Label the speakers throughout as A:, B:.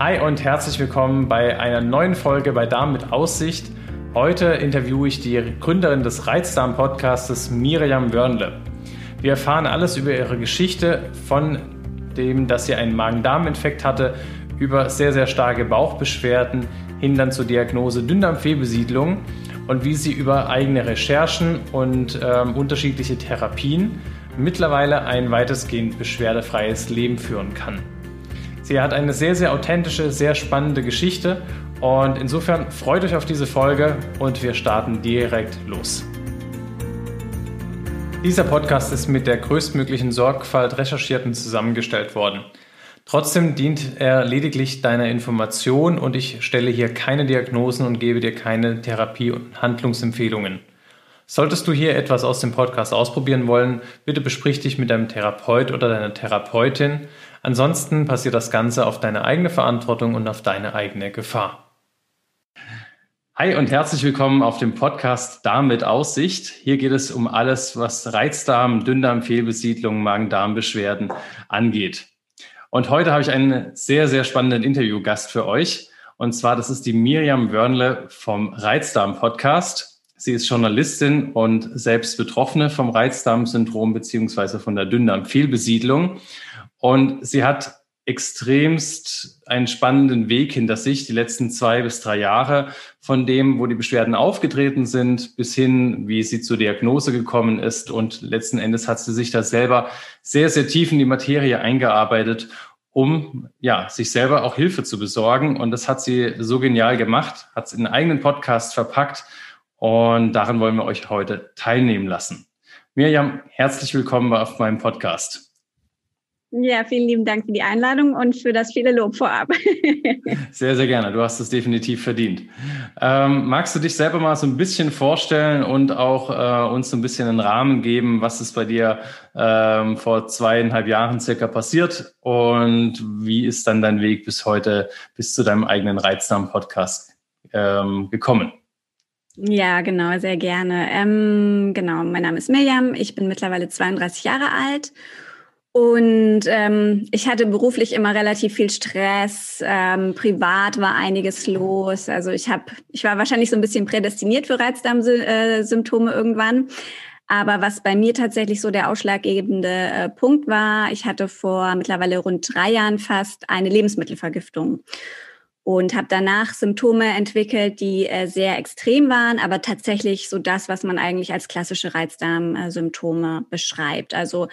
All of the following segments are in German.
A: Hi und herzlich willkommen bei einer neuen Folge bei Darm mit Aussicht. Heute interviewe ich die Gründerin des Reizdarm-Podcastes Miriam Wörnle. Wir erfahren alles über ihre Geschichte von dem, dass sie einen Magen-Darm-Infekt hatte, über sehr, sehr starke Bauchbeschwerden hin dann zur Diagnose Dünndarmfehlbesiedlung und wie sie über eigene Recherchen und ähm, unterschiedliche Therapien mittlerweile ein weitestgehend beschwerdefreies Leben führen kann. Sie hat eine sehr, sehr authentische, sehr spannende Geschichte und insofern freut euch auf diese Folge und wir starten direkt los. Dieser Podcast ist mit der größtmöglichen Sorgfalt recherchiert und zusammengestellt worden. Trotzdem dient er lediglich deiner Information und ich stelle hier keine Diagnosen und gebe dir keine Therapie- und Handlungsempfehlungen. Solltest du hier etwas aus dem Podcast ausprobieren wollen, bitte besprich dich mit deinem Therapeut oder deiner Therapeutin. Ansonsten passiert das Ganze auf deine eigene Verantwortung und auf deine eigene Gefahr. Hi und herzlich willkommen auf dem Podcast Darm mit Aussicht. Hier geht es um alles, was Reizdarm, Dünndarm, Fehlbesiedlung, Magen-Darm-Beschwerden angeht. Und heute habe ich einen sehr, sehr spannenden Interviewgast für euch. Und zwar, das ist die Miriam Wörnle vom Reizdarm-Podcast. Sie ist Journalistin und selbst Betroffene vom Reizdarm-Syndrom beziehungsweise von der Dünndarm-Fehlbesiedlung. Und sie hat extremst einen spannenden Weg hinter sich, die letzten zwei bis drei Jahre, von dem, wo die Beschwerden aufgetreten sind, bis hin, wie sie zur Diagnose gekommen ist. Und letzten Endes hat sie sich da selber sehr, sehr tief in die Materie eingearbeitet, um ja, sich selber auch Hilfe zu besorgen. Und das hat sie so genial gemacht, hat es in einen eigenen Podcast verpackt. Und daran wollen wir euch heute teilnehmen lassen. Mirjam, herzlich willkommen auf meinem Podcast.
B: Ja, vielen lieben Dank für die Einladung und für das viele Lob vorab.
A: sehr, sehr gerne. Du hast es definitiv verdient. Ähm, magst du dich selber mal so ein bisschen vorstellen und auch äh, uns so ein bisschen einen Rahmen geben, was ist bei dir ähm, vor zweieinhalb Jahren circa passiert und wie ist dann dein Weg bis heute, bis zu deinem eigenen Reizdarm-Podcast ähm, gekommen?
B: Ja, genau, sehr gerne. Ähm, genau, mein Name ist Mirjam, ich bin mittlerweile 32 Jahre alt und ähm, ich hatte beruflich immer relativ viel Stress. Ähm, privat war einiges los. Also ich habe, ich war wahrscheinlich so ein bisschen prädestiniert für Reizdarmsymptome irgendwann. Aber was bei mir tatsächlich so der ausschlaggebende äh, Punkt war, ich hatte vor mittlerweile rund drei Jahren fast eine Lebensmittelvergiftung und habe danach Symptome entwickelt, die äh, sehr extrem waren, aber tatsächlich so das, was man eigentlich als klassische Reizdarmsymptome beschreibt. Also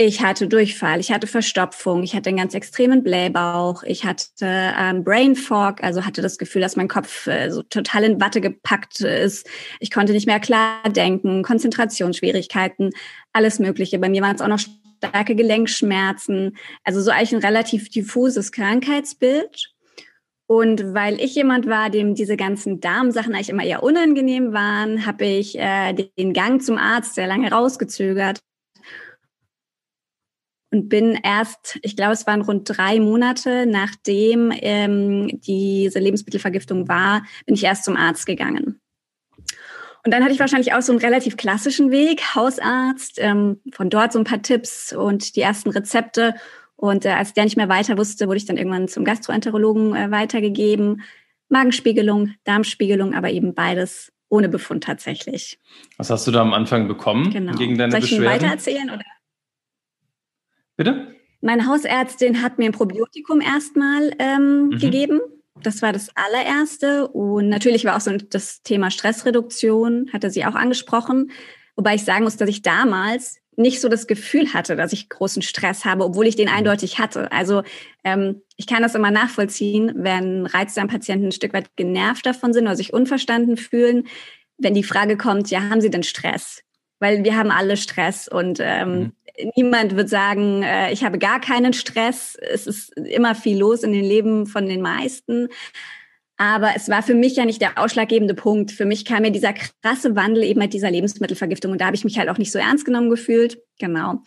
B: ich hatte Durchfall, ich hatte Verstopfung, ich hatte einen ganz extremen Blähbauch, ich hatte ähm, Brain Fog, also hatte das Gefühl, dass mein Kopf äh, so total in Watte gepackt ist. Ich konnte nicht mehr klar denken, Konzentrationsschwierigkeiten, alles Mögliche. Bei mir waren es auch noch starke Gelenkschmerzen, also so eigentlich ein relativ diffuses Krankheitsbild. Und weil ich jemand war, dem diese ganzen Darmsachen eigentlich immer eher unangenehm waren, habe ich äh, den Gang zum Arzt sehr lange rausgezögert und bin erst, ich glaube, es waren rund drei Monate, nachdem ähm, diese Lebensmittelvergiftung war, bin ich erst zum Arzt gegangen. Und dann hatte ich wahrscheinlich auch so einen relativ klassischen Weg, Hausarzt, ähm, von dort so ein paar Tipps und die ersten Rezepte. Und äh, als der nicht mehr weiter wusste, wurde ich dann irgendwann zum Gastroenterologen äh, weitergegeben. Magenspiegelung, Darmspiegelung, aber eben beides ohne Befund tatsächlich.
A: Was hast du da am Anfang bekommen
B: genau.
A: gegen deine
B: Soll ich
A: Beschwerden?
B: weiter erzählen oder?
A: Bitte?
B: Meine Hausärztin hat mir ein Probiotikum erstmal ähm, mhm. gegeben. Das war das allererste. Und natürlich war auch so das Thema Stressreduktion, hatte sie auch angesprochen. Wobei ich sagen muss, dass ich damals nicht so das Gefühl hatte, dass ich großen Stress habe, obwohl ich den mhm. eindeutig hatte. Also ähm, ich kann das immer nachvollziehen, wenn Reizdarmpatienten ein Stück weit genervt davon sind oder sich unverstanden fühlen, wenn die Frage kommt, ja, haben sie denn Stress? Weil wir haben alle Stress und ähm, mhm niemand wird sagen, äh, ich habe gar keinen Stress. Es ist immer viel los in den Leben von den meisten. Aber es war für mich ja nicht der ausschlaggebende Punkt. Für mich kam mir dieser krasse Wandel eben mit dieser Lebensmittelvergiftung. Und da habe ich mich halt auch nicht so ernst genommen gefühlt. Genau.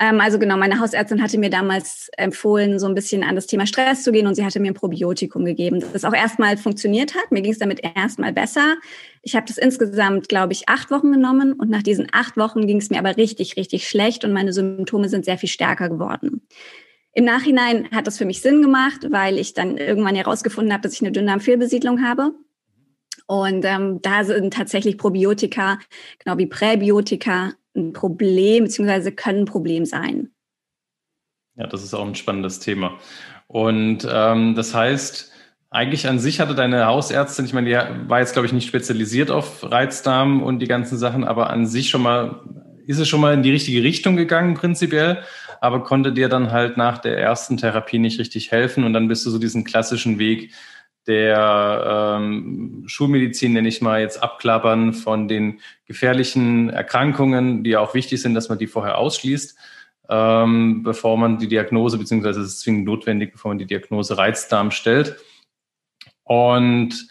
B: Ähm, also genau, meine Hausärztin hatte mir damals empfohlen, so ein bisschen an das Thema Stress zu gehen und sie hatte mir ein Probiotikum gegeben, das auch erstmal funktioniert hat. Mir ging es damit erstmal besser. Ich habe das insgesamt, glaube ich, acht Wochen genommen und nach diesen acht Wochen ging es mir aber richtig, richtig schlecht und meine Symptome sind sehr viel stärker geworden. Im Nachhinein hat das für mich Sinn gemacht, weil ich dann irgendwann herausgefunden habe, dass ich eine Dünndarmfehlbesiedlung habe. Und ähm, da sind tatsächlich Probiotika, genau wie Präbiotika, ein Problem, beziehungsweise können ein Problem sein.
A: Ja, das ist auch ein spannendes Thema. Und ähm, das heißt, eigentlich an sich hatte deine Hausärztin, ich meine, die war jetzt, glaube ich, nicht spezialisiert auf Reizdarm und die ganzen Sachen, aber an sich schon mal, ist es schon mal in die richtige Richtung gegangen, prinzipiell, aber konnte dir dann halt nach der ersten Therapie nicht richtig helfen und dann bist du so diesen klassischen Weg der ähm, Schulmedizin, nenne ich mal, jetzt abklappern von den gefährlichen Erkrankungen, die ja auch wichtig sind, dass man die vorher ausschließt, ähm, bevor man die Diagnose, beziehungsweise es ist zwingend notwendig, bevor man die Diagnose Reizdarm stellt. Und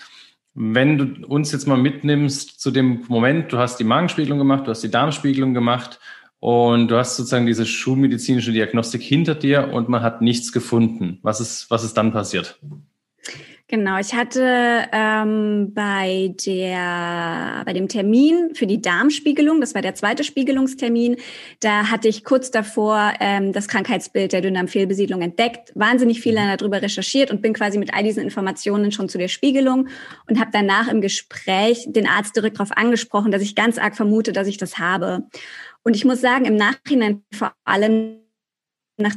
A: wenn du uns jetzt mal mitnimmst zu dem Moment, du hast die Magenspiegelung gemacht, du hast die Darmspiegelung gemacht und du hast sozusagen diese schulmedizinische Diagnostik hinter dir und man hat nichts gefunden. Was ist, was ist dann passiert?
B: Genau, ich hatte ähm, bei der bei dem Termin für die Darmspiegelung, das war der zweite Spiegelungstermin, da hatte ich kurz davor ähm, das Krankheitsbild der Dünndarmfehlbesiedlung entdeckt, wahnsinnig viel mhm. darüber recherchiert und bin quasi mit all diesen Informationen schon zu der Spiegelung und habe danach im Gespräch den Arzt direkt darauf angesprochen, dass ich ganz arg vermute, dass ich das habe. Und ich muss sagen, im Nachhinein vor allem nach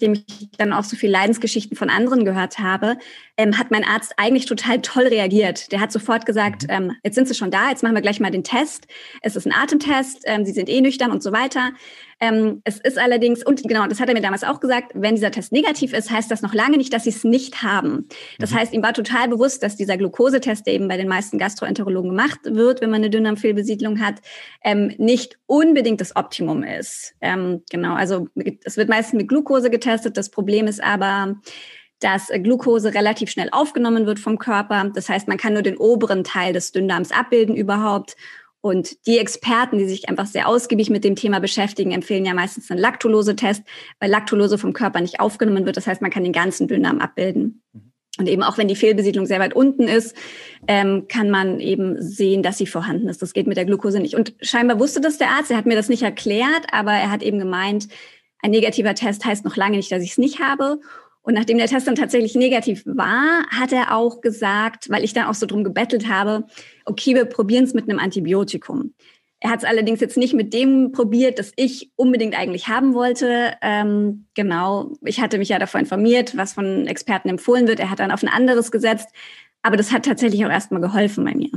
B: dem ich dann auch so viel Leidensgeschichten von anderen gehört habe, ähm, hat mein Arzt eigentlich total toll reagiert. Der hat sofort gesagt, mhm. ähm, jetzt sind Sie schon da, jetzt machen wir gleich mal den Test. Es ist ein Atemtest, ähm, Sie sind eh nüchtern und so weiter. Ähm, es ist allerdings, und genau, das hat er mir damals auch gesagt, wenn dieser Test negativ ist, heißt das noch lange nicht, dass sie es nicht haben. Das mhm. heißt, ihm war total bewusst, dass dieser Glukosetest, der eben bei den meisten Gastroenterologen gemacht wird, wenn man eine Dünndarmfehlbesiedlung hat, ähm, nicht unbedingt das Optimum ist. Ähm, genau, also es wird meistens mit Glukose getestet. Das Problem ist aber, dass Glucose relativ schnell aufgenommen wird vom Körper. Das heißt, man kann nur den oberen Teil des Dünndarms abbilden überhaupt. Und die Experten, die sich einfach sehr ausgiebig mit dem Thema beschäftigen, empfehlen ja meistens einen Laktulose-Test, weil Laktulose vom Körper nicht aufgenommen wird. Das heißt, man kann den ganzen Dünndarm abbilden. Und eben auch wenn die Fehlbesiedlung sehr weit unten ist, ähm, kann man eben sehen, dass sie vorhanden ist. Das geht mit der Glucose nicht. Und scheinbar wusste das der Arzt. Er hat mir das nicht erklärt, aber er hat eben gemeint, ein negativer Test heißt noch lange nicht, dass ich es nicht habe. Und nachdem der Test dann tatsächlich negativ war, hat er auch gesagt, weil ich dann auch so drum gebettelt habe, okay, wir probieren es mit einem Antibiotikum. Er hat es allerdings jetzt nicht mit dem probiert, das ich unbedingt eigentlich haben wollte. Ähm, genau, ich hatte mich ja davor informiert, was von Experten empfohlen wird. Er hat dann auf ein anderes gesetzt, aber das hat tatsächlich auch erstmal geholfen bei mir.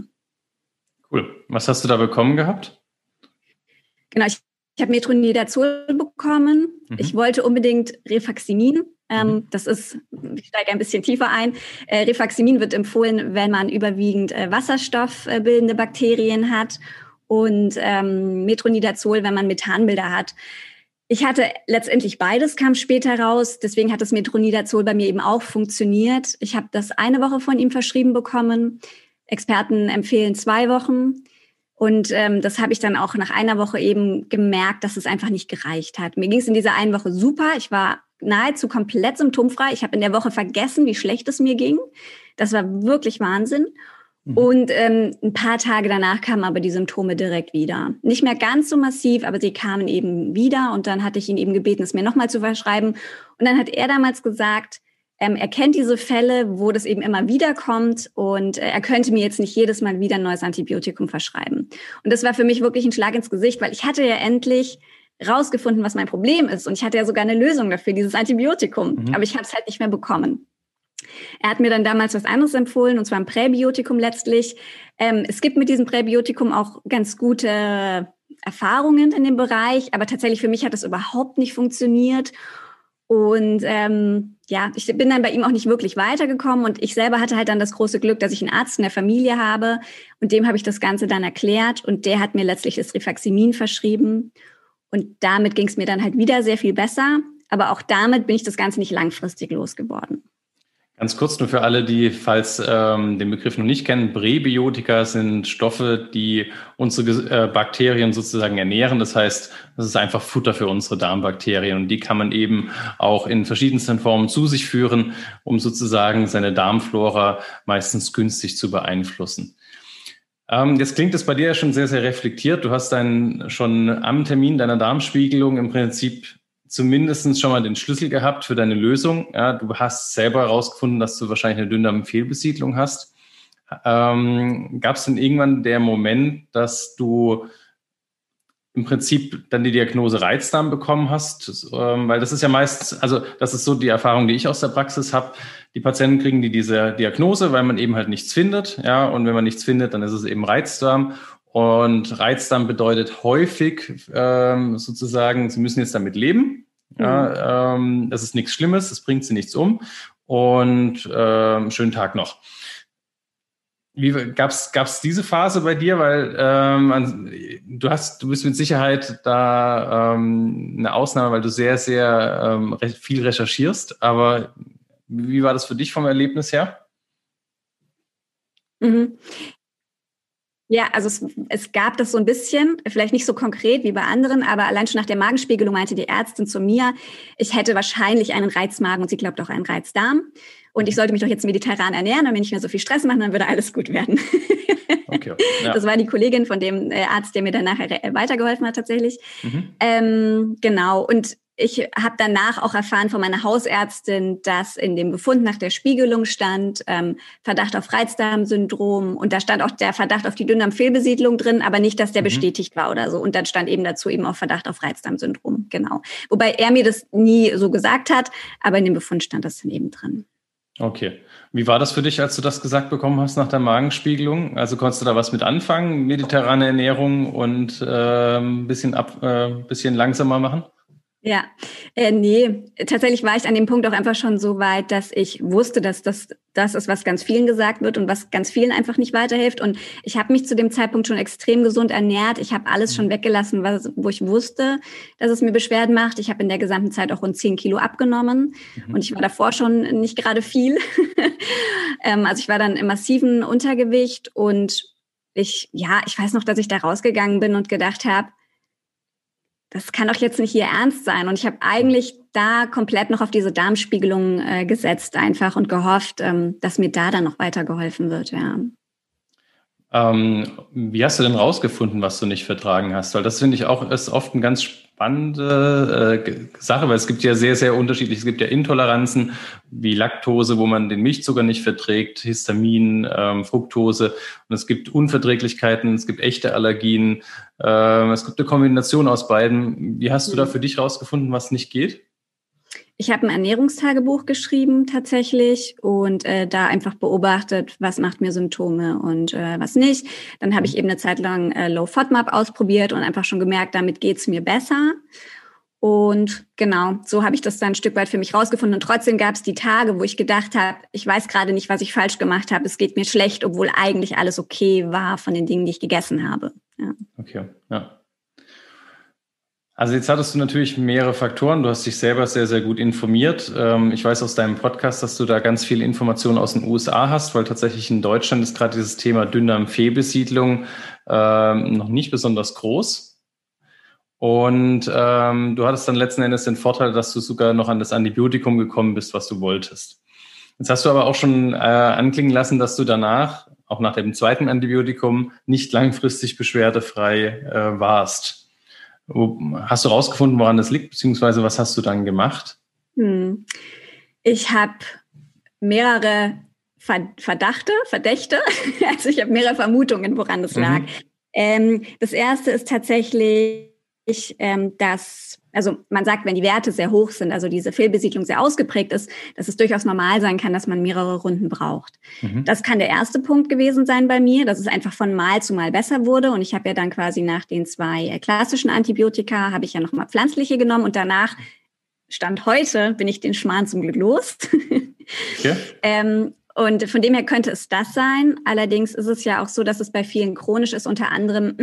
A: Cool. Was hast du da bekommen gehabt?
B: Genau, ich, ich habe Metronidazol bekommen. Mhm. Ich wollte unbedingt Refaximin. Ähm, mhm. das ist, ich steige ein bisschen tiefer ein. Äh, Rifaximin wird empfohlen, wenn man überwiegend äh, wasserstoffbildende Bakterien hat und ähm, Metronidazol, wenn man Methanbilder hat. Ich hatte letztendlich beides, kam später raus. Deswegen hat das Metronidazol bei mir eben auch funktioniert. Ich habe das eine Woche von ihm verschrieben bekommen. Experten empfehlen zwei Wochen. Und ähm, das habe ich dann auch nach einer Woche eben gemerkt, dass es einfach nicht gereicht hat. Mir ging es in dieser einen Woche super. Ich war nahezu komplett symptomfrei. Ich habe in der Woche vergessen, wie schlecht es mir ging. Das war wirklich Wahnsinn. Mhm. Und ähm, ein paar Tage danach kamen aber die Symptome direkt wieder. Nicht mehr ganz so massiv, aber sie kamen eben wieder. Und dann hatte ich ihn eben gebeten, es mir nochmal zu verschreiben. Und dann hat er damals gesagt, ähm, er kennt diese Fälle, wo das eben immer wieder kommt und äh, er könnte mir jetzt nicht jedes Mal wieder ein neues Antibiotikum verschreiben. Und das war für mich wirklich ein Schlag ins Gesicht, weil ich hatte ja endlich rausgefunden, was mein Problem ist. Und ich hatte ja sogar eine Lösung dafür, dieses Antibiotikum. Mhm. Aber ich habe es halt nicht mehr bekommen. Er hat mir dann damals was anderes empfohlen, und zwar ein Präbiotikum letztlich. Ähm, es gibt mit diesem Präbiotikum auch ganz gute Erfahrungen in dem Bereich, aber tatsächlich für mich hat das überhaupt nicht funktioniert. Und ähm, ja, ich bin dann bei ihm auch nicht wirklich weitergekommen und ich selber hatte halt dann das große Glück, dass ich einen Arzt in der Familie habe und dem habe ich das Ganze dann erklärt und der hat mir letztlich das Rifaximin verschrieben und damit ging es mir dann halt wieder sehr viel besser. Aber auch damit bin ich das Ganze nicht langfristig losgeworden.
A: Ganz kurz nur für alle, die, falls ähm, den Begriff noch nicht kennen, Präbiotika sind Stoffe, die unsere äh, Bakterien sozusagen ernähren. Das heißt, das ist einfach Futter für unsere Darmbakterien und die kann man eben auch in verschiedensten Formen zu sich führen, um sozusagen seine Darmflora meistens günstig zu beeinflussen. Ähm, jetzt klingt es bei dir ja schon sehr, sehr reflektiert. Du hast dann schon am Termin deiner Darmspiegelung im Prinzip zumindest schon mal den Schlüssel gehabt für deine Lösung. Ja, du hast selber herausgefunden, dass du wahrscheinlich eine Dünndarmfehlbesiedlung hast. Ähm, Gab es denn irgendwann der Moment, dass du im Prinzip dann die Diagnose Reizdarm bekommen hast, ähm, weil das ist ja meistens, also das ist so die Erfahrung, die ich aus der Praxis habe. Die Patienten kriegen die diese Diagnose, weil man eben halt nichts findet, ja, und wenn man nichts findet, dann ist es eben Reizdarm. Und Reizdarm bedeutet häufig ähm, sozusagen, sie müssen jetzt damit leben. Ja, mhm. ähm, das ist nichts Schlimmes, das bringt sie nichts um. Und ähm, schönen Tag noch. Wie gab's gab's diese Phase bei dir, weil ähm, du hast du bist mit Sicherheit da ähm, eine Ausnahme, weil du sehr sehr ähm, viel recherchierst. Aber wie war das für dich vom Erlebnis her?
B: Mhm. Ja, also es, es gab das so ein bisschen, vielleicht nicht so konkret wie bei anderen, aber allein schon nach der Magenspiegelung meinte die Ärztin zu mir, ich hätte wahrscheinlich einen Reizmagen und sie glaubt auch einen Reizdarm. Und ich sollte mich doch jetzt mediterran ernähren, damit ich nicht mehr so viel Stress machen, dann würde alles gut werden. Okay, ja. Das war die Kollegin von dem äh, Arzt, der mir dann nachher weitergeholfen hat tatsächlich. Mhm. Ähm, genau. Und ich habe danach auch erfahren von meiner Hausärztin, dass in dem Befund nach der Spiegelung stand ähm, Verdacht auf Reizdarmsyndrom und da stand auch der Verdacht auf die Dünndarmfehlbesiedlung drin, aber nicht, dass der mhm. bestätigt war oder so. Und dann stand eben dazu eben auch Verdacht auf Reizdarmsyndrom, genau. Wobei er mir das nie so gesagt hat, aber in dem Befund stand das dann eben drin.
A: Okay. Wie war das für dich, als du das gesagt bekommen hast nach der Magenspiegelung? Also konntest du da was mit anfangen, mediterrane Ernährung und äh, ein bisschen, ab, äh, bisschen langsamer machen?
B: Ja, äh, nee, tatsächlich war ich an dem Punkt auch einfach schon so weit, dass ich wusste, dass das das ist, was ganz vielen gesagt wird und was ganz vielen einfach nicht weiterhilft. Und ich habe mich zu dem Zeitpunkt schon extrem gesund ernährt. Ich habe alles schon mhm. weggelassen, was, wo ich wusste, dass es mir Beschwerden macht. Ich habe in der gesamten Zeit auch rund zehn Kilo abgenommen mhm. und ich war davor schon nicht gerade viel. ähm, also ich war dann im massiven Untergewicht und ich, ja, ich weiß noch, dass ich da rausgegangen bin und gedacht habe, das kann doch jetzt nicht hier ernst sein. Und ich habe eigentlich da komplett noch auf diese Darmspiegelung äh, gesetzt einfach und gehofft, ähm, dass mir da dann noch weitergeholfen wird, ja.
A: Ähm, wie hast du denn rausgefunden, was du nicht vertragen hast? Weil das finde ich auch ist oft eine ganz spannende äh, Sache, weil es gibt ja sehr, sehr unterschiedlich. Es gibt ja Intoleranzen wie Laktose, wo man den Milchzucker nicht verträgt, Histamin, ähm, Fructose. Und es gibt Unverträglichkeiten, es gibt echte Allergien. Äh, es gibt eine Kombination aus beiden. Wie hast du da mhm. für dich rausgefunden, was nicht geht?
B: Ich habe ein Ernährungstagebuch geschrieben tatsächlich und äh, da einfach beobachtet, was macht mir Symptome und äh, was nicht. Dann habe ich mhm. eben eine Zeit lang äh, Low FODMAP ausprobiert und einfach schon gemerkt, damit geht's mir besser. Und genau, so habe ich das dann ein Stück weit für mich rausgefunden. Und trotzdem gab es die Tage, wo ich gedacht habe, ich weiß gerade nicht, was ich falsch gemacht habe. Es geht mir schlecht, obwohl eigentlich alles okay war von den Dingen, die ich gegessen habe. Ja.
A: Okay, ja. Also jetzt hattest du natürlich mehrere Faktoren. Du hast dich selber sehr, sehr gut informiert. Ähm, ich weiß aus deinem Podcast, dass du da ganz viele Informationen aus den USA hast, weil tatsächlich in Deutschland ist gerade dieses Thema Dünndarmfehlbesiedlung ähm, noch nicht besonders groß. Und ähm, du hattest dann letzten Endes den Vorteil, dass du sogar noch an das Antibiotikum gekommen bist, was du wolltest. Jetzt hast du aber auch schon äh, anklingen lassen, dass du danach, auch nach dem zweiten Antibiotikum, nicht langfristig beschwerdefrei äh, warst. Hast du rausgefunden, woran das liegt, beziehungsweise was hast du dann gemacht? Hm.
B: Ich habe mehrere Verdachte, Verdächte. Also ich habe mehrere Vermutungen, woran das mhm. lag. Ähm, das erste ist tatsächlich, ähm, dass also man sagt, wenn die Werte sehr hoch sind, also diese Fehlbesiedlung sehr ausgeprägt ist, dass es durchaus normal sein kann, dass man mehrere Runden braucht. Mhm. Das kann der erste Punkt gewesen sein bei mir, dass es einfach von Mal zu Mal besser wurde. Und ich habe ja dann quasi nach den zwei äh, klassischen Antibiotika, habe ich ja nochmal pflanzliche genommen und danach, Stand heute, bin ich den Schmarrn zum Glück los. Okay. ähm, und von dem her könnte es das sein. Allerdings ist es ja auch so, dass es bei vielen chronisch ist, unter anderem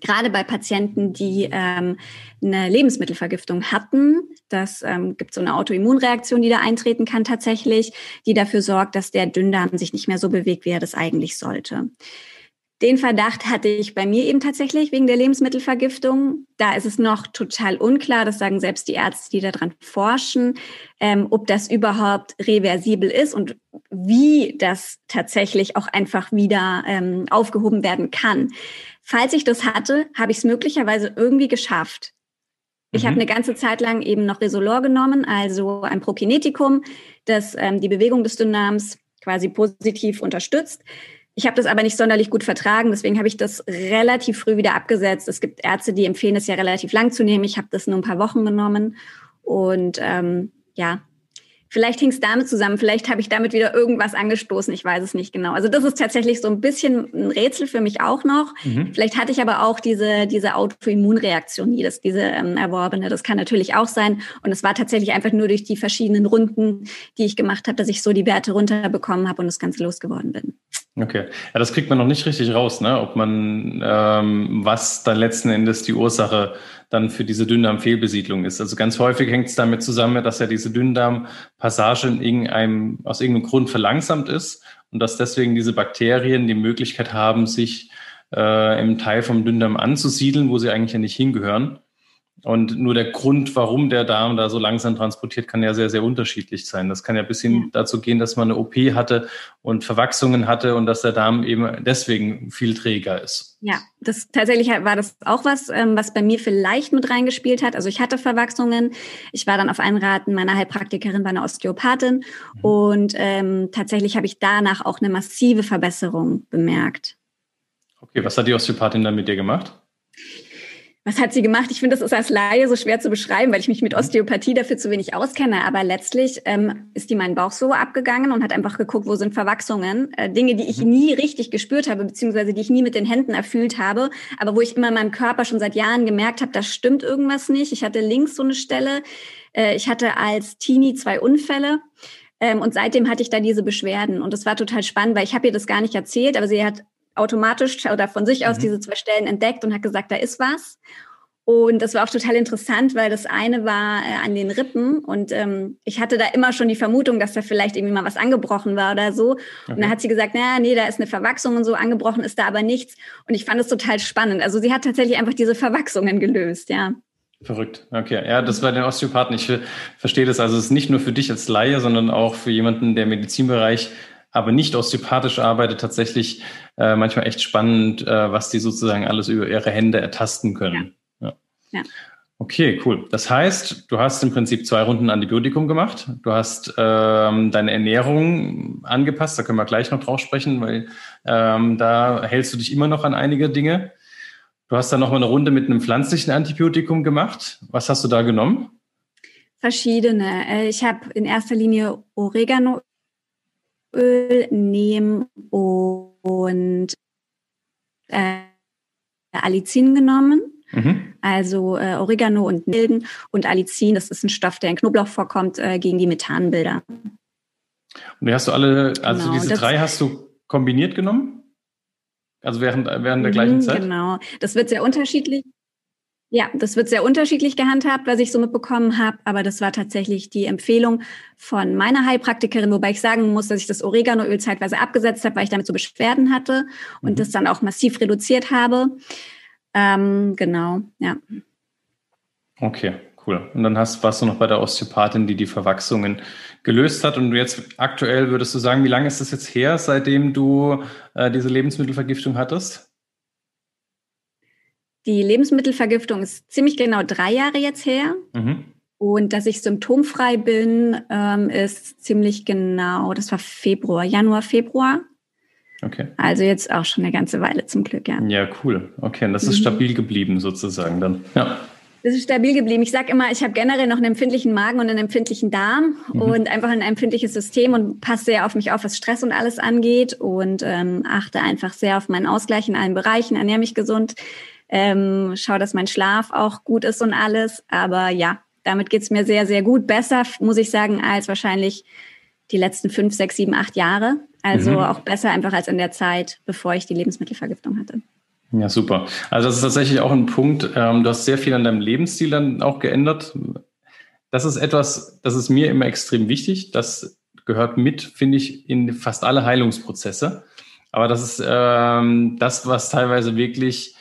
B: gerade bei Patienten, die ähm, eine Lebensmittelvergiftung hatten. Das ähm, gibt so eine Autoimmunreaktion, die da eintreten kann tatsächlich, die dafür sorgt, dass der Dünndarm sich nicht mehr so bewegt, wie er das eigentlich sollte. Den Verdacht hatte ich bei mir eben tatsächlich wegen der Lebensmittelvergiftung. Da ist es noch total unklar, das sagen selbst die Ärzte, die daran forschen, ähm, ob das überhaupt reversibel ist und wie das tatsächlich auch einfach wieder ähm, aufgehoben werden kann. Falls ich das hatte, habe ich es möglicherweise irgendwie geschafft, Ich mhm. habe eine ganze Zeit lang eben noch Resolor genommen, also ein Prokinetikum, das ähm, die Bewegung des Dünndarms quasi positiv unterstützt. Ich habe das aber nicht sonderlich gut vertragen, deswegen habe ich das relativ früh wieder abgesetzt. Es gibt Ärzte, die empfehlen es ja relativ lang zu nehmen. Ich habe das nur ein paar Wochen genommen und ähm, ja, Vielleicht hing es damit zusammen, vielleicht habe ich damit wieder irgendwas angestoßen, ich weiß es nicht genau. Also das ist tatsächlich so ein bisschen ein Rätsel für mich auch noch. Mhm. Vielleicht hatte ich aber auch diese, diese Autoimmunreaktion nie, das, diese ähm, erworbene, das kann natürlich auch sein. Und es war tatsächlich einfach nur durch die verschiedenen Runden, die ich gemacht habe, dass ich so die Werte runterbekommen habe und das Ganze losgeworden bin.
A: Okay, ja, das kriegt man noch nicht richtig raus, ne? ob man, ähm, was dann letzten Endes die Ursache dann für diese Dünndarmfehlbesiedlung ist. Also ganz häufig hängt es damit zusammen, dass ja diese Dünndarmpassage in irgendeinem, aus irgendeinem Grund verlangsamt ist und dass deswegen diese Bakterien die Möglichkeit haben, sich äh, im Teil vom Dünndarm anzusiedeln, wo sie eigentlich ja nicht hingehören. Und nur der Grund, warum der Darm da so langsam transportiert, kann ja sehr, sehr unterschiedlich sein. Das kann ja bis hin dazu gehen, dass man eine OP hatte und Verwachsungen hatte und dass der Darm eben deswegen viel träger ist.
B: Ja, das tatsächlich war das auch was, ähm, was bei mir vielleicht mit reingespielt hat. Also ich hatte Verwachsungen. Ich war dann auf Einraten meiner Heilpraktikerin bei einer Osteopathin mhm. und ähm, tatsächlich habe ich danach auch eine massive Verbesserung bemerkt.
A: Okay, was hat die Osteopathin dann mit dir gemacht?
B: Was hat sie gemacht? Ich finde, das ist als Laie so schwer zu beschreiben, weil ich mich mit Osteopathie dafür zu wenig auskenne. Aber letztlich ähm, ist die meinen Bauch so abgegangen und hat einfach geguckt, wo sind Verwachsungen. Äh, Dinge, die ich mhm. nie richtig gespürt habe, beziehungsweise die ich nie mit den Händen erfüllt habe, aber wo ich immer in meinem Körper schon seit Jahren gemerkt habe, da stimmt irgendwas nicht. Ich hatte links so eine Stelle. Äh, ich hatte als Teenie zwei Unfälle. Ähm, und seitdem hatte ich da diese Beschwerden. Und das war total spannend, weil ich habe ihr das gar nicht erzählt, aber sie hat automatisch oder von sich aus mhm. diese zwei Stellen entdeckt und hat gesagt, da ist was. Und das war auch total interessant, weil das eine war äh, an den Rippen und ähm, ich hatte da immer schon die Vermutung, dass da vielleicht irgendwie mal was angebrochen war oder so. Okay. Und dann hat sie gesagt, naja, nee, da ist eine Verwachsung und so, angebrochen ist da aber nichts. Und ich fand es total spannend. Also sie hat tatsächlich einfach diese Verwachsungen gelöst, ja.
A: Verrückt. Okay. Ja, das war der Osteopathen. Ich verstehe das. Also es ist nicht nur für dich als Laie, sondern auch für jemanden, der im Medizinbereich aber nicht osteopathisch arbeitet, tatsächlich äh, manchmal echt spannend, äh, was die sozusagen alles über ihre Hände ertasten können. Ja. ja. Okay, cool. Das heißt, du hast im Prinzip zwei Runden Antibiotikum gemacht. Du hast ähm, deine Ernährung angepasst. Da können wir gleich noch drauf sprechen, weil ähm, da hältst du dich immer noch an einige Dinge. Du hast dann noch mal eine Runde mit einem pflanzlichen Antibiotikum gemacht. Was hast du da genommen?
B: Verschiedene. Äh, ich habe in erster Linie Oregano Öl nehmen und äh, Allicin genommen. Mhm. Also äh, Oregano und Milden und Allicin, das ist ein Stoff, der in Knoblauch vorkommt, äh, gegen die Methanbilder.
A: Und die hast du alle, also genau, diese drei hast du kombiniert genommen? Also während, während der gleichen mhm, Zeit?
B: Genau, das wird sehr unterschiedlich. Ja, das wird sehr unterschiedlich gehandhabt, was ich so mitbekommen habe, aber das war tatsächlich die Empfehlung von meiner Heilpraktikerin, wobei ich sagen muss, dass ich das Oreganoöl zeitweise abgesetzt habe, weil ich damit so Beschwerden hatte und mhm. das dann auch massiv reduziert habe. Ähm, genau, ja.
A: Okay, cool. Und dann hast, warst du noch bei der Osteopathin, die die Verwachsungen gelöst hat. Und jetzt aktuell würdest du sagen, wie lange ist das jetzt her, seitdem du äh, diese Lebensmittelvergiftung hattest?
B: Die Lebensmittelvergiftung ist ziemlich genau drei Jahre jetzt her. Mhm. Und dass ich symptomfrei bin, ähm, ist ziemlich genau, das war Februar, Januar, Februar. Okay. Also jetzt auch schon eine ganze Weile zum Glück, ja.
A: Ja, cool. Okay, und das ist mhm. stabil geblieben sozusagen dann. Ja.
B: Das ist stabil geblieben. Ich sage immer, ich habe generell noch einen empfindlichen Magen und einen empfindlichen Darm mhm. und einfach ein empfindliches System und passe sehr auf mich auf, was Stress und alles angeht und ähm, achte einfach sehr auf meinen Ausgleich in allen Bereichen, ernähre mich gesund, ähm, schaue, dass mein Schlaf auch gut ist und alles. Aber ja, damit geht's mir sehr, sehr gut. Besser, muss ich sagen, als wahrscheinlich die letzten fünf, sechs, sieben, acht Jahre. Also mhm. auch besser einfach als in der Zeit, bevor ich die Lebensmittelvergiftung hatte.
A: Ja, super. Also das ist tatsächlich auch ein Punkt. Ähm, du hast sehr viel an deinem Lebensstil dann auch geändert. Das ist etwas, das ist mir immer extrem wichtig. Das gehört mit, finde ich, in fast alle Heilungsprozesse. Aber das ist ähm, das, was teilweise wirklich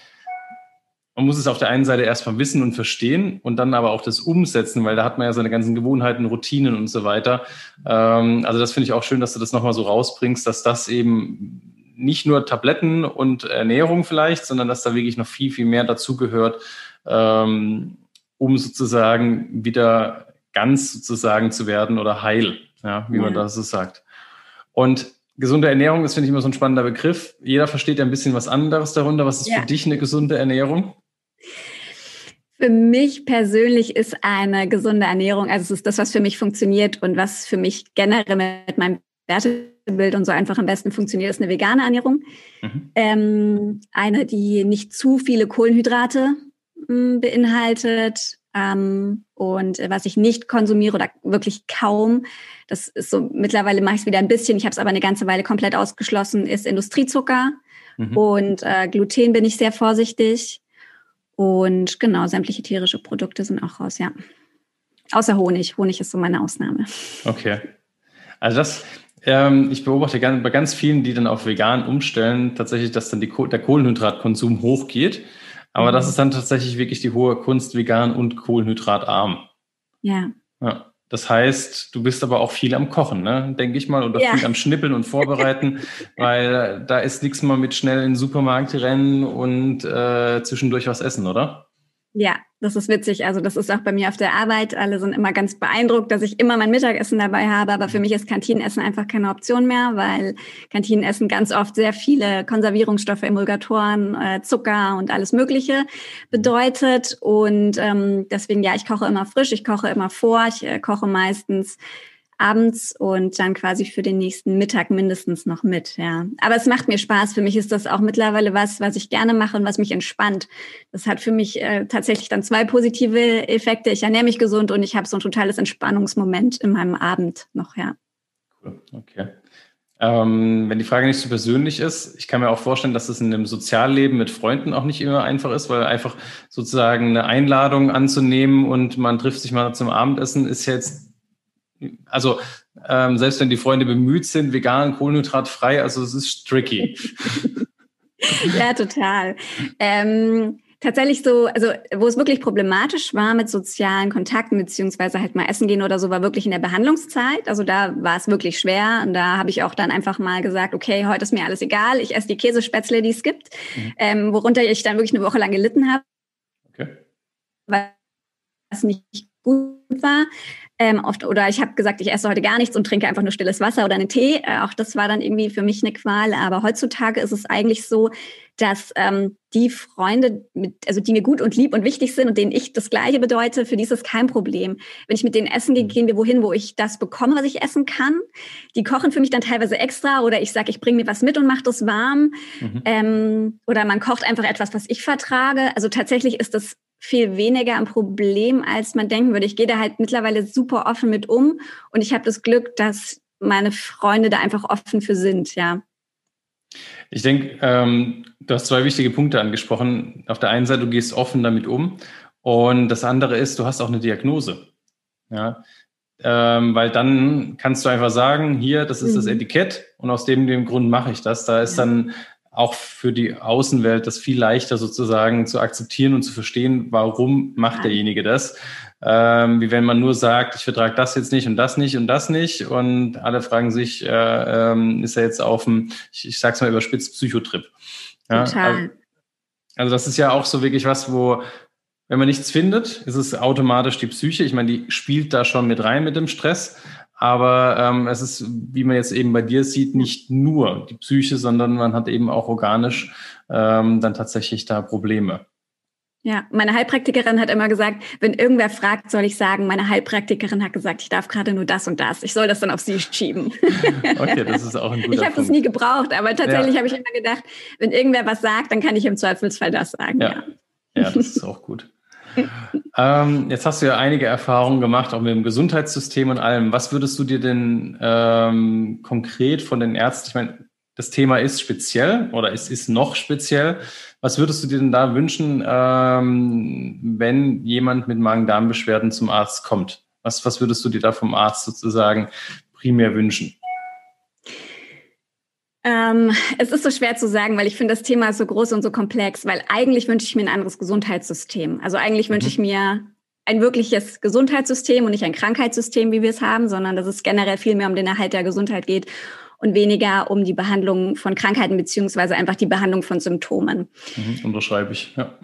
A: man muss es auf der einen Seite erstmal wissen und verstehen und dann aber auch das umsetzen, weil da hat man ja seine ganzen Gewohnheiten, Routinen und so weiter. Ähm, also das finde ich auch schön, dass du das nochmal so rausbringst, dass das eben nicht nur Tabletten und Ernährung vielleicht, sondern dass da wirklich noch viel, viel mehr dazugehört, ähm, um sozusagen wieder ganz sozusagen zu werden oder heil, ja, wie ja. man das so sagt. Und gesunde Ernährung ist, finde ich, immer so ein spannender Begriff. Jeder versteht ja ein bisschen was anderes darunter. Was ist ja. für dich eine gesunde Ernährung?
B: Für mich persönlich ist eine gesunde Ernährung, also es ist das, was für mich funktioniert und was für mich generell mit meinem Wertebild und so einfach am besten funktioniert, ist eine vegane Ernährung. Mhm. Ähm, eine, die nicht zu viele Kohlenhydrate mh, hm, beinhaltet, ähm, und was ich nicht konsumiere oder wirklich kaum, das ist so, mittlerweile mache ich es wieder ein bisschen, ich habe es aber eine ganze Weile komplett ausgeschlossen, ist Industriezucker. Mhm. Und äh, Gluten bin ich sehr vorsichtig. Und genau, sämtliche tierische Produkte sind auch raus, ja. Außer Honig. Honig ist so meine Ausnahme.
A: Okay. Also das, ähm, ich beobachte bei ganz vielen, die dann auf vegan umstellen, tatsächlich, dass dann die, der Kohlenhydratkonsum hochgeht. Aber mhm. das ist dann tatsächlich wirklich die hohe Kunst, vegan und kohlenhydratarm.
B: Ja.
A: ja. Das heißt, du bist aber auch viel am Kochen, ne? denke ich mal, oder ja. viel am Schnippeln und Vorbereiten, weil da ist nichts mal mit schnell in den Supermarkt rennen und äh, zwischendurch was essen, oder?
B: Ja, das ist witzig. Also das ist auch bei mir auf der Arbeit. Alle sind immer ganz beeindruckt, dass ich immer mein Mittagessen dabei habe. Aber für mich ist Kantinenessen einfach keine Option mehr, weil Kantinenessen ganz oft sehr viele Konservierungsstoffe, Emulgatoren, äh, Zucker und alles Mögliche bedeutet. Und ähm, deswegen, ja, ich koche immer frisch, ich koche immer vor, ich äh, koche meistens abends und dann quasi für den nächsten Mittag mindestens noch mit, ja. Aber es macht mir Spaß. Für mich ist das auch mittlerweile was, was ich gerne mache und was mich entspannt. Das hat für mich äh, tatsächlich dann zwei positive Effekte. Ich ernähre mich gesund und ich habe so ein totales Entspannungsmoment in meinem Abend noch, ja.
A: Cool, okay. Ähm, wenn die Frage nicht so persönlich ist, ich kann mir auch vorstellen, dass es in einem Sozialleben mit Freunden auch nicht immer einfach ist, weil einfach sozusagen eine Einladung anzunehmen und man trifft sich mal zum Abendessen ist jetzt also ähm, selbst wenn die Freunde bemüht sind, vegan, kohlenhydratfrei, also es ist tricky.
B: ja, total. Ähm, tatsächlich so, also wo es wirklich problematisch war mit sozialen Kontakten beziehungsweise halt mal essen gehen oder so, war wirklich in der Behandlungszeit. Also da war es wirklich schwer und da habe ich auch dann einfach mal gesagt, okay, heute ist mir alles egal, ich esse die Käsespätzle, die es gibt, mhm. ähm, worunter ich dann wirklich eine Woche lang gelitten habe. Okay. Weil es nicht gut war. Ähm, oft, oder ich habe gesagt, ich esse heute gar nichts und trinke einfach nur stilles Wasser oder einen Tee. Äh, auch das war dann irgendwie für mich eine Qual. Aber heutzutage ist es eigentlich so, dass ähm, die Freunde, mit, also die mir gut und lieb und wichtig sind und denen ich das Gleiche bedeute, für die ist es kein Problem. Wenn ich mit denen essen gehe, gehen wir wohin, wo ich das bekomme, was ich essen kann. Die kochen für mich dann teilweise extra oder ich sage, ich bringe mir was mit und mache das warm. Mhm. Ähm, oder man kocht einfach etwas, was ich vertrage. Also tatsächlich ist das viel weniger ein Problem, als man denken würde. Ich gehe da halt mittlerweile super offen mit um und ich habe das Glück, dass meine Freunde da einfach offen für sind, ja.
A: Ich denke, ähm, du hast zwei wichtige Punkte angesprochen. Auf der einen Seite, du gehst offen damit um und das andere ist, du hast auch eine Diagnose. Ja, ähm, weil dann kannst du einfach sagen, hier, das ist mhm. das Etikett und aus dem, dem Grund mache ich das. Da ist ja. dann auch für die Außenwelt das viel leichter sozusagen zu akzeptieren und zu verstehen, warum macht derjenige das. Ähm, wie wenn man nur sagt, ich vertrage das jetzt nicht und das nicht und das nicht und alle fragen sich, äh, ähm, ist er jetzt auf dem, ich, ich sag's mal überspitzt, Psychotrip. Ja, Total. Also, also das ist ja auch so wirklich was, wo wenn man nichts findet, ist es automatisch die Psyche. Ich meine, die spielt da schon mit rein mit dem Stress. Aber ähm, es ist, wie man jetzt eben bei dir sieht, nicht nur die Psyche, sondern man hat eben auch organisch ähm, dann tatsächlich da Probleme.
B: Ja, meine Heilpraktikerin hat immer gesagt, wenn irgendwer fragt, soll ich sagen, meine Heilpraktikerin hat gesagt, ich darf gerade nur das und das. Ich soll das dann auf sie schieben.
A: Okay, das ist auch ein guter
B: Ich habe das nie gebraucht, aber tatsächlich ja. habe ich immer gedacht, wenn irgendwer was sagt, dann kann ich im Zweifelsfall das sagen.
A: Ja, ja. ja das ist auch gut ähm, jetzt hast du ja einige Erfahrungen gemacht, auch mit dem Gesundheitssystem und allem. Was würdest du dir denn ähm, konkret von den Ärzten, ich meine, das Thema ist speziell oder es ist noch speziell. Was würdest du dir denn da wünschen, ähm, wenn jemand mit Magen-Darm-Beschwerden zum Arzt kommt? Was, was würdest du dir da vom Arzt sozusagen primär wünschen?
B: Ähm, es ist so schwer zu sagen, weil ich finde, das Thema ist so groß und so komplex, weil eigentlich wünsche ich mir ein anderes Gesundheitssystem. Also eigentlich mhm. wünsche ich mir ein wirkliches Gesundheitssystem und nicht ein Krankheitssystem, wie wir es haben, sondern dass es generell viel mehr um den Erhalt der Gesundheit geht. und weniger um die Behandlung von Krankheiten beziehungsweise einfach die Behandlung von Symptomen.
A: Mhm, unterschreibe ich, ja.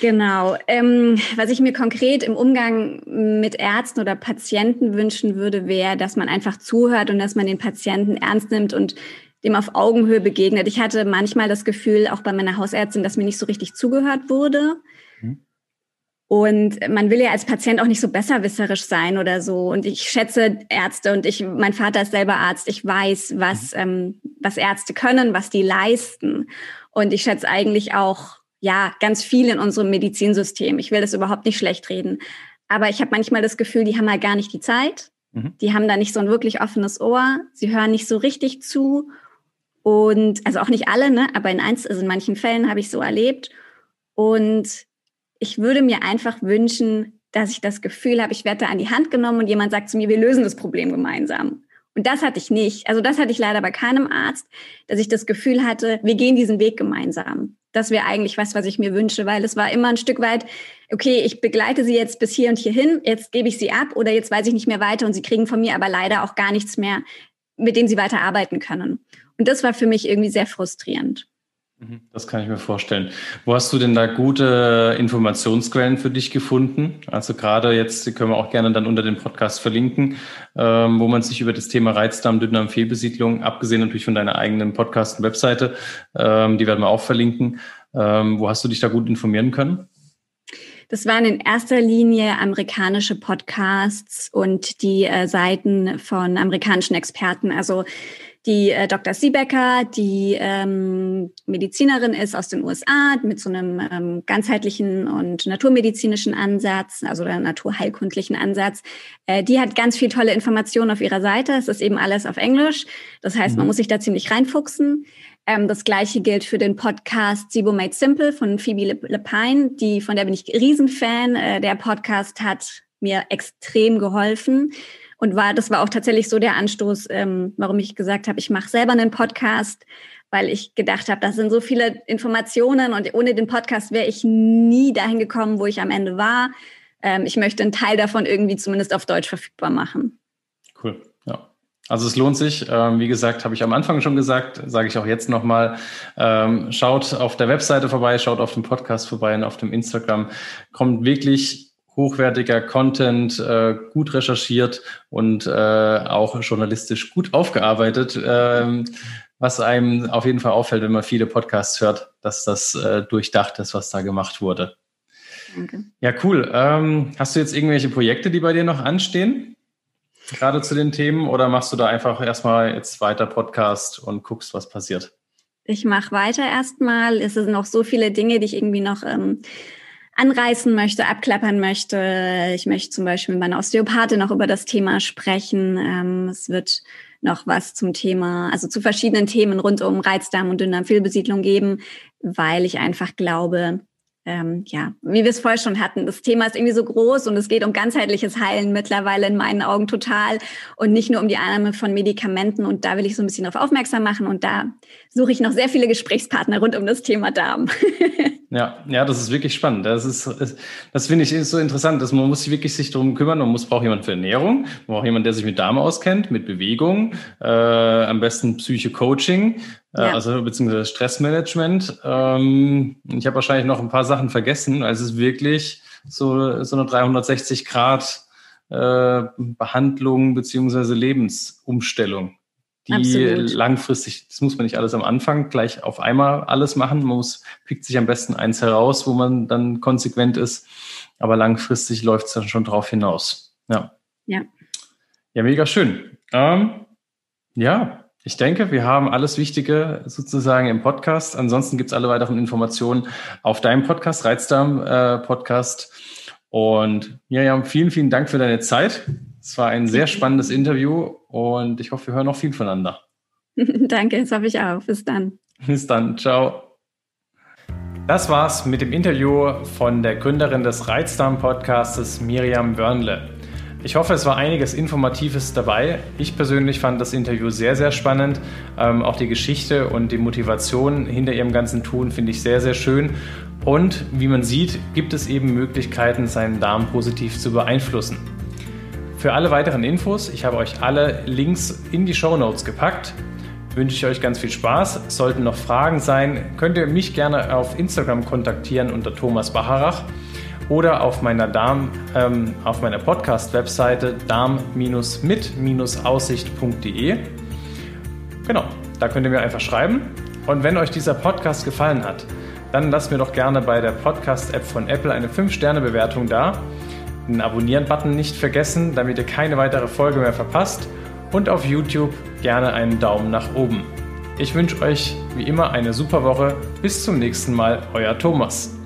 B: Genau. Ähm, was ich mir konkret im Umgang mit Ärzten oder Patienten wünschen würde, wäre, dass man einfach zuhört und dass man den Patienten ernst nimmt und dem auf Augenhöhe begegnet. Ich hatte manchmal das Gefühl, auch bei meiner Hausärztin, dass mir nicht so richtig zugehört wurde. Mhm. Und man will ja als Patient auch nicht so besserwisserisch sein oder so. Und ich schätze Ärzte und ich, mein Vater ist selber Arzt. Ich weiß, was, mhm. ähm, was Ärzte können, was die leisten. Und ich schätze eigentlich auch, ja, ganz viel in unserem Medizinsystem. Ich will das überhaupt nicht schlecht reden. Aber ich habe manchmal das Gefühl, die haben halt gar nicht die Zeit. Mhm. Die haben da nicht so ein wirklich offenes Ohr. Sie hören nicht so richtig zu. Und also auch nicht alle, ne? aber in, eins, also in manchen Fällen habe ich so erlebt. Und ich würde mir einfach wünschen, dass ich das Gefühl habe, ich werde da an die Hand genommen und jemand sagt zu mir, wir lösen das Problem gemeinsam. Und das hatte ich nicht. Also das hatte ich leider bei keinem Arzt, dass ich das Gefühl hatte, wir gehen diesen Weg gemeinsam. Das wäre eigentlich was, was ich mir wünsche, weil es war immer ein Stück weit, okay, ich begleite sie jetzt bis hier und hierhin, jetzt gebe ich sie ab oder jetzt weiß ich nicht mehr weiter und sie kriegen von mir aber leider auch gar nichts mehr, mit dem sie weiter arbeiten können. Und das war für mich irgendwie sehr frustrierend.
A: Mhm, das kann ich mir vorstellen. Wo hast du denn da gute Informationsquellen für dich gefunden? Also gerade jetzt, die können wir auch gerne dann unter dem Podcast verlinken, ähm, wo man sich über das Thema Reizdarm, Dünndarm, Fehlbesiedlung, abgesehen natürlich von deiner eigenen Podcast und Webseite, ähm, die werden wir auch verlinken. Ähm, wo hast du dich da gut informieren können?
B: Das waren in erster Linie amerikanische Podcasts und die äh, Seiten von amerikanischen Experten. Also die äh, Dr. Siebecker, die ähm, Medizinerin ist aus den USA mit so einem ähm, ganzheitlichen und naturmedizinischen Ansatz, also der naturheilkundlichen Ansatz. Äh, die hat ganz viel tolle Informationen auf ihrer Seite. Es ist eben alles auf Englisch. Das heißt, mhm. man muss sich da ziemlich reinfuchsen. Ähm, das gleiche gilt für den Podcast Sibo Made Simple von Phoebe Lepine, die, von der bin ich Riesenfan. Äh, der Podcast hat mir extrem geholfen und war, das war auch tatsächlich so der Anstoß, ähm, warum ich gesagt habe, ich mache selber einen Podcast, weil ich gedacht habe, das sind so viele Informationen und ohne den Podcast wäre ich nie dahin gekommen, wo ich am Ende war. Ähm, ich möchte einen Teil davon irgendwie zumindest auf Deutsch verfügbar machen.
A: Cool. Also es lohnt sich. Ähm, wie gesagt, habe ich am Anfang schon gesagt, sage ich auch jetzt nochmal. Ähm, schaut auf der Webseite vorbei, schaut auf dem Podcast vorbei und auf dem Instagram. Kommt wirklich hochwertiger Content, äh, gut recherchiert und äh, auch journalistisch gut aufgearbeitet. Ähm, was einem auf jeden Fall auffällt, wenn man viele Podcasts hört, dass das äh, durchdacht ist, was da gemacht wurde. Danke. Ja, cool. Ähm, hast du jetzt irgendwelche Projekte, die bei dir noch anstehen? Gerade zu den Themen oder machst du da einfach erstmal jetzt weiter Podcast und guckst, was passiert?
B: Ich mache weiter erstmal. Es sind noch so viele Dinge, die ich irgendwie noch ähm, anreißen möchte, abklappern möchte. Ich möchte zum Beispiel mit meiner Osteopathin noch über das Thema sprechen. Ähm, es wird noch was zum Thema, also zu verschiedenen Themen rund um Reizdarm und Dünndarmfehlbesiedlung geben, weil ich einfach glaube, ähm, ja, wie wir es vorher schon hatten, das Thema ist irgendwie so groß und es geht um ganzheitliches Heilen mittlerweile in meinen Augen total und nicht nur um die Annahme von Medikamenten. Und da will ich so ein bisschen darauf aufmerksam machen und da suche ich noch sehr viele Gesprächspartner rund um das Thema Darm.
A: Ja, ja, das ist wirklich spannend. Das ist, das finde ich so interessant, dass man muss sich wirklich sich darum kümmern. Man muss braucht jemand für Ernährung, man braucht jemand, der sich mit Darm auskennt, mit Bewegung, äh, am besten Psyche-Coaching, äh, ja. also beziehungsweise Stressmanagement. Ähm, ich habe wahrscheinlich noch ein paar Sachen vergessen. Also es ist wirklich so so eine 360 Grad äh, Behandlung beziehungsweise Lebensumstellung die Absolut. langfristig, das muss man nicht alles am Anfang gleich auf einmal alles machen. Man muss, pickt sich am besten eins heraus, wo man dann konsequent ist. Aber langfristig läuft es dann schon drauf hinaus. Ja.
B: Ja.
A: Ja, mega schön. Ähm, ja, ich denke, wir haben alles Wichtige sozusagen im Podcast. Ansonsten gibt es alle weiteren Informationen auf deinem Podcast, Reizdarm äh, Podcast. Und ja, vielen, vielen Dank für deine Zeit. Es war ein sehr spannendes Interview und ich hoffe, wir hören noch viel voneinander.
B: Danke, das hoffe ich auch. Bis dann.
A: Bis dann. Ciao. Das war's mit dem Interview von der Gründerin des Reizdarm-Podcastes Miriam Wörnle. Ich hoffe, es war einiges Informatives dabei. Ich persönlich fand das Interview sehr, sehr spannend. Ähm, auch die Geschichte und die Motivation hinter ihrem ganzen Tun finde ich sehr, sehr schön. Und wie man sieht, gibt es eben Möglichkeiten, seinen Darm positiv zu beeinflussen. Für alle weiteren Infos, ich habe euch alle Links in die Show Notes gepackt, wünsche ich euch ganz viel Spaß. Sollten noch Fragen sein, könnt ihr mich gerne auf Instagram kontaktieren unter Thomas Bacharach oder auf meiner Darm, ähm, auf meiner Podcast-Webseite darm-mit-aussicht.de. Genau, da könnt ihr mir einfach schreiben. Und wenn euch dieser Podcast gefallen hat, dann lasst mir doch gerne bei der Podcast-App von Apple eine 5-Sterne-Bewertung da. Den Abonnieren-Button nicht vergessen, damit ihr keine weitere Folge mehr verpasst. Und auf YouTube gerne einen Daumen nach oben. Ich wünsche euch wie immer eine super Woche. Bis zum nächsten Mal, euer Thomas.